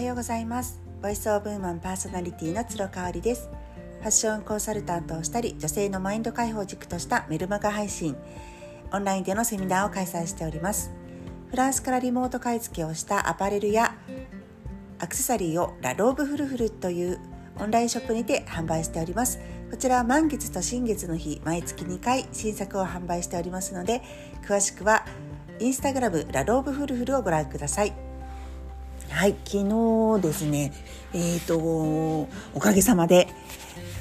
はようございます。ボイスオブウーマンパーソナリティの鶴香織です。ファッションコンサルタントをしたり女性のマインド解放軸としたメルマガ配信。オンラインでのセミナーを開催しております。フランスからリモート買い付けをしたアパレルやアクセサリーをラローブフルフルというオンラインショップにて販売しております。こちらは満月と新月の日毎月2回新作を販売しておりますので詳しくはインスタグラムラローブフルフルをご覧ください。はい昨日ですねえっ、ー、とおかげさまで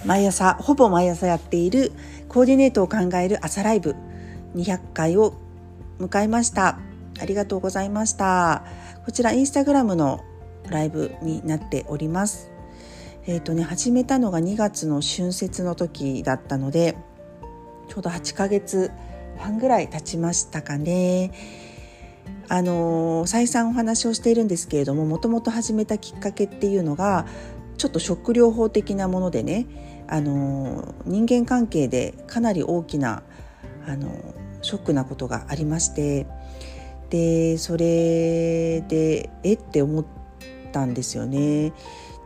毎朝ほぼ毎朝やっているコーディネートを考える朝ライブ200回を迎えました。ありがとうございました。こちらインスタグラムのライブになっております。えっ、ー、とね始めたのが2月の春節の時だったのでちょうど8ヶ月半ぐらい経ちましたかね。あの再三お話をしているんですけれどももともと始めたきっかけっていうのがちょっとショック療法的なものでねあの人間関係でかなり大きなあのショックなことがありましてでそれでえって思ったんですよね。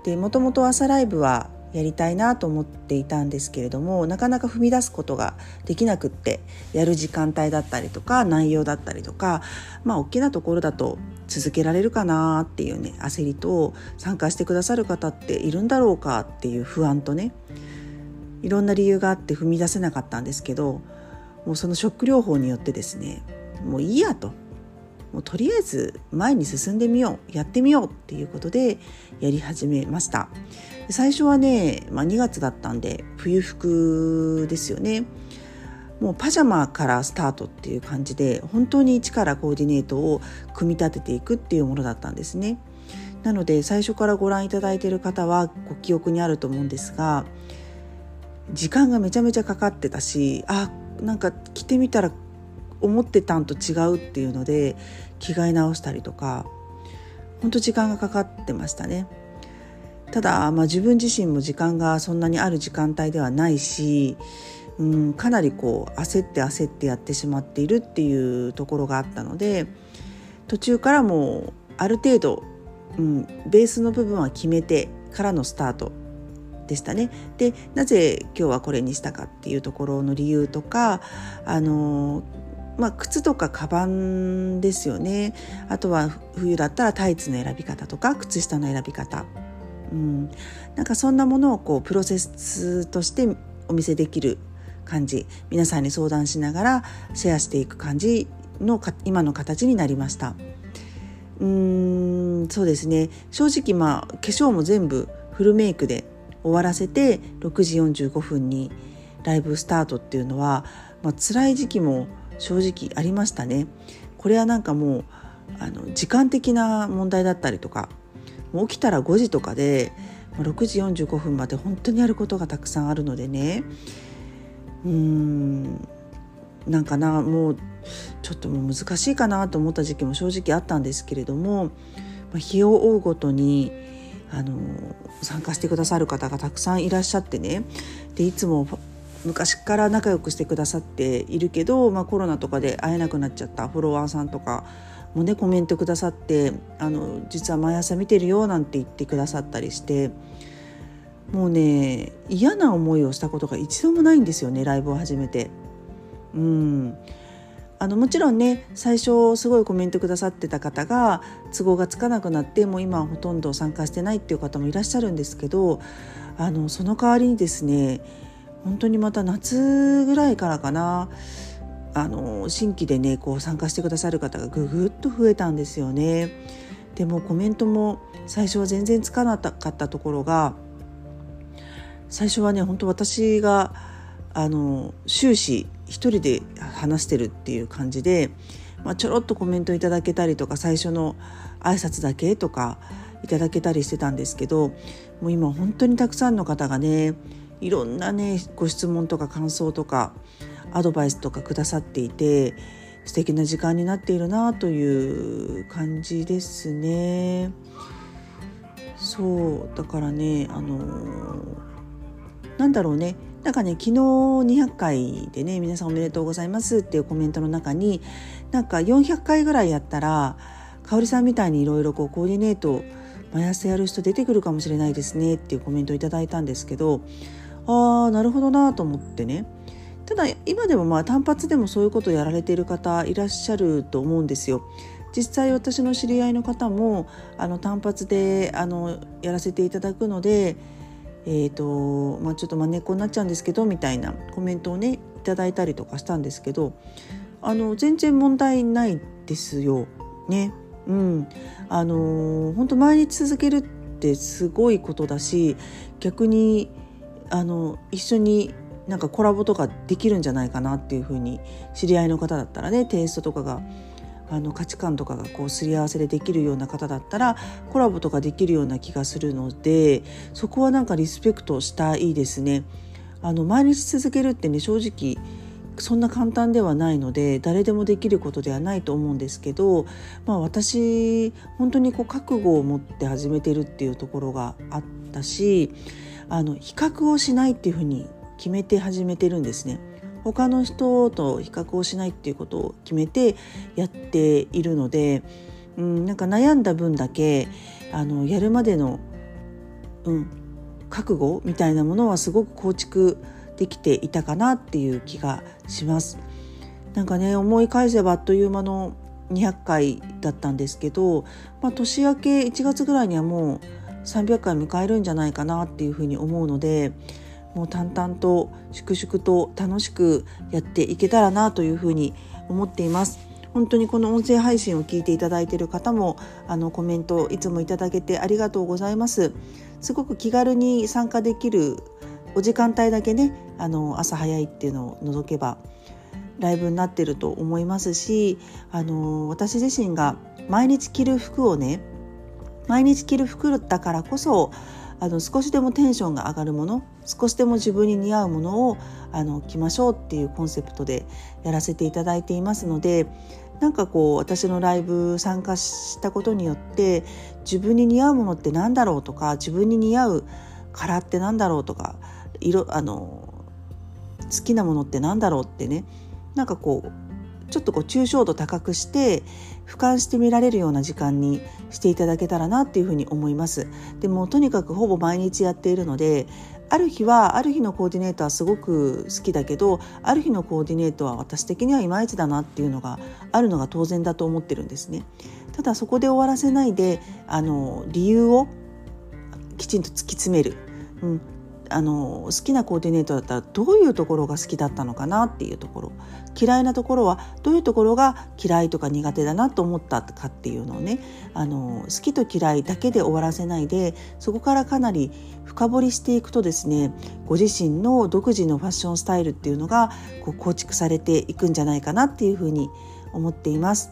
でもともと朝ライブはやりたいなと思っていたんですけれどもなかなか踏み出すことができなくってやる時間帯だったりとか内容だったりとかまあ大きなところだと続けられるかなっていうね焦りと参加してくださる方っているんだろうかっていう不安とねいろんな理由があって踏み出せなかったんですけどもうそのショック療法によってですねもういいやと。もうとりあえず前に進んでみようやってみようっていうことでやり始めました。最初はね、まあ、2月だったんで冬服ですよねもうパジャマからスタートっていう感じで本当に一からコーディネートを組み立てていくっていうものだったんですねなので最初からご覧いただいている方はご記憶にあると思うんですが時間がめちゃめちゃかかってたしあなんか着てみたら思ってたんと違うっていうので着替え直したりとか本当時間がかかってましたね。ただ、まあ、自分自身も時間がそんなにある時間帯ではないし、うん、かなりこう焦って焦ってやってしまっているっていうところがあったので途中からもうある程度、うん、ベースの部分は決めてからのスタートでしたね。でなぜ今日はこれにしたかっていうところの理由とかあのまあ、靴とかカバンですよねあとは冬だったらタイツの選び方とか靴下の選び方うん、なんかそんなものをこうプロセスとしてお見せできる感じ皆さんに相談しながらシェアしていく感じの今の形になりました。うーんそうですね正直まあ化粧も全部フルメイクで終わらせて6時45分にライブスタートっていうのは、まあ辛い時期も正直ありましたね。これはなんかもうあの時間的な問題だったりとか起きたら5時とかで6時45分まで本当にやることがたくさんあるのでね。うーん。なんかなもうちょっともう難しいかなと思った時期も正直あったんですけれども日を追うごとにあの参加してくださる方がたくさんいらっしゃってね。でいつも昔から仲良くしてくださっているけど、まあ、コロナとかで会えなくなっちゃったフォロワーさんとかもねコメントくださってあの実は毎朝見てるよなんて言ってくださったりしてもうね嫌な思いをしたことが一度もないんですよねライブを始めて。うんあのもちろんね最初すごいコメントくださってた方が都合がつかなくなってもう今はほとんど参加してないっていう方もいらっしゃるんですけどあのその代わりにですね本当にまた夏ぐらいからかなあの新規でねこう参加してくださる方がぐぐっと増えたんですよね。でもコメントも最初は全然つかなかったところが最初はね本当私があの終始一人で話してるっていう感じで、まあ、ちょろっとコメントいただけたりとか最初の挨拶だけとかいただけたりしてたんですけどもう今本当にたくさんの方がねいろんなねご質問とか感想とかアドバイスとかくださっていて素敵な時間になっているなという感じですね。そうだからねあのなんだろうねなんかね昨日200回でね皆さんおめでとうございますっていうコメントの中になんか400回ぐらいやったら香さんみたいにいろいろコーディネート毎朝やる人出てくるかもしれないですねっていうコメントをいただいたんですけどああなるほどなと思ってねただ今でもまあ単発でもそういうことをやられている方いらっしゃると思うんですよ。実際私の知り合いの方もあの単発であのやらせていただくので、えーとまあ、ちょっとまあ猫になっちゃうんですけどみたいなコメントをねいただいたりとかしたんですけどあの全然問題ないですよ。ね。うん、あの本当毎日続けるってすごいことだし逆にあの一緒になんかコラボとかできるんじゃないかなっていうふうに知り合いの方だったらねテイストとかがあの価値観とかがこうすり合わせでできるような方だったらコラボとかできるような気がするのでそこはなんかリスペクトしたいですね。あの毎日続けるってね正直そんな簡単ではないので誰でもできることではないと思うんですけど、まあ、私本当にこう覚悟を持って始めてるっていうところがあったしあの比較をしないっていうふうに決めて始めてるんですね。他の人と比較をしないっていうことを決めてやっているので、うん、なんか悩んだ分だけあのやるまでの、うん、覚悟みたいなものはすごく構築できていたかなっていう気がします。なんかね思い返せばあっという間の200回だったんですけど、まあ、年明け1月ぐらいにはもう300回迎えるんじゃないかなっていうふうに思うのでもう淡々と粛々と楽しくやっていけたらなというふうに思っています。本当にこの音声配信を聞いていただいている方もあのコメントいつもいただけてありがとうございます。すごく気軽に参加できるお時間帯だけねあの朝早いっていうのを除けばライブになってると思いますしあの私自身が毎日着る服をね毎日着る服だからこそあの少しでもテンションが上がるもの少しでも自分に似合うものをあの着ましょうっていうコンセプトでやらせていただいていますのでなんかこう私のライブ参加したことによって自分に似合うものって何だろうとか自分に似合うカラーって何だろうとか色あの好きなものって何だろうってねなんかこうちょっとこう抽象度高くして俯瞰して見られるような時間にしていただけたらなっていうふうに思います。でもとにかくほぼ毎日やっているのである日はある日のコーディネートはすごく好きだけどある日のコーディネートは私的にはいまいちだなっていうのがあるのが当然だと思ってるんですね。ただそこで終わらせないであの理由をきちんと突き詰める、うん、あの好きなコーディネートだったらどういうところが好きだったのかなっていうところ嫌いなところはどういうところが嫌いとか苦手だなと思ったかっていうのをねあの好きと嫌いだけで終わらせないでそこからかなり深掘りしていくとですねご自身の独自のファッションスタイルっていうのがこう構築されていくんじゃないかなっていうふうに思っています。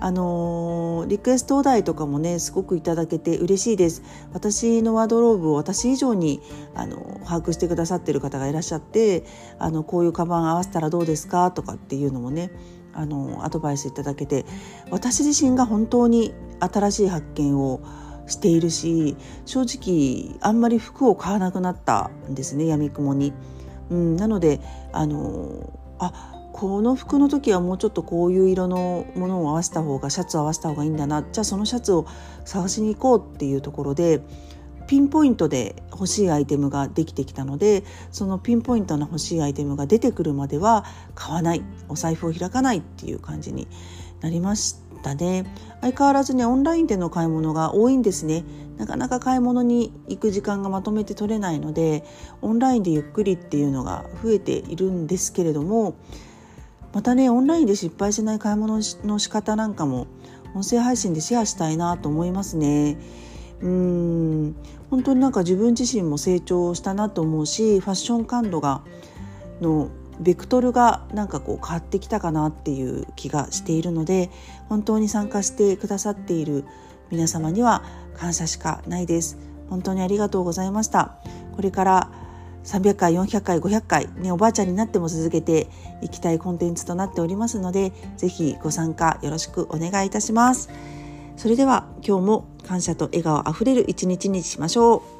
あのリクエストお題とかもねすごくいただけて嬉しいです私のワードローブを私以上にあの把握してくださってる方がいらっしゃってあのこういうカバン合わせたらどうですかとかっていうのもねあのアドバイスいただけて私自身が本当に新しい発見をしているし正直あんまり服を買わなくなったんですねやみくもに。うん、なのであのあこの服の時はもうちょっとこういう色のものを合わせた方がシャツを合わせた方がいいんだな。じゃあそのシャツを探しに行こうっていうところでピンポイントで欲しいアイテムができてきたのでそのピンポイントの欲しいアイテムが出てくるまでは買わない。お財布を開かないっていう感じになりましたね。相変わらずねオンラインでの買い物が多いんですね。なかなか買い物に行く時間がまとめて取れないのでオンラインでゆっくりっていうのが増えているんですけれどもまたねオンラインで失敗しない買い物の仕方なんかも音声配信でシェアしたいなと思いますね。うん本当になんか自分自身も成長したなと思うしファッション感度がのベクトルがなんかこう変わってきたかなっていう気がしているので本当に参加してくださっている皆様には感謝しかないです。本当にありがとうございました。これから300回400回500回ねおばあちゃんになっても続けていきたいコンテンツとなっておりますので是非ご参加よろしくお願いいたします。それでは今日も感謝と笑顔あふれる一日にしましょう。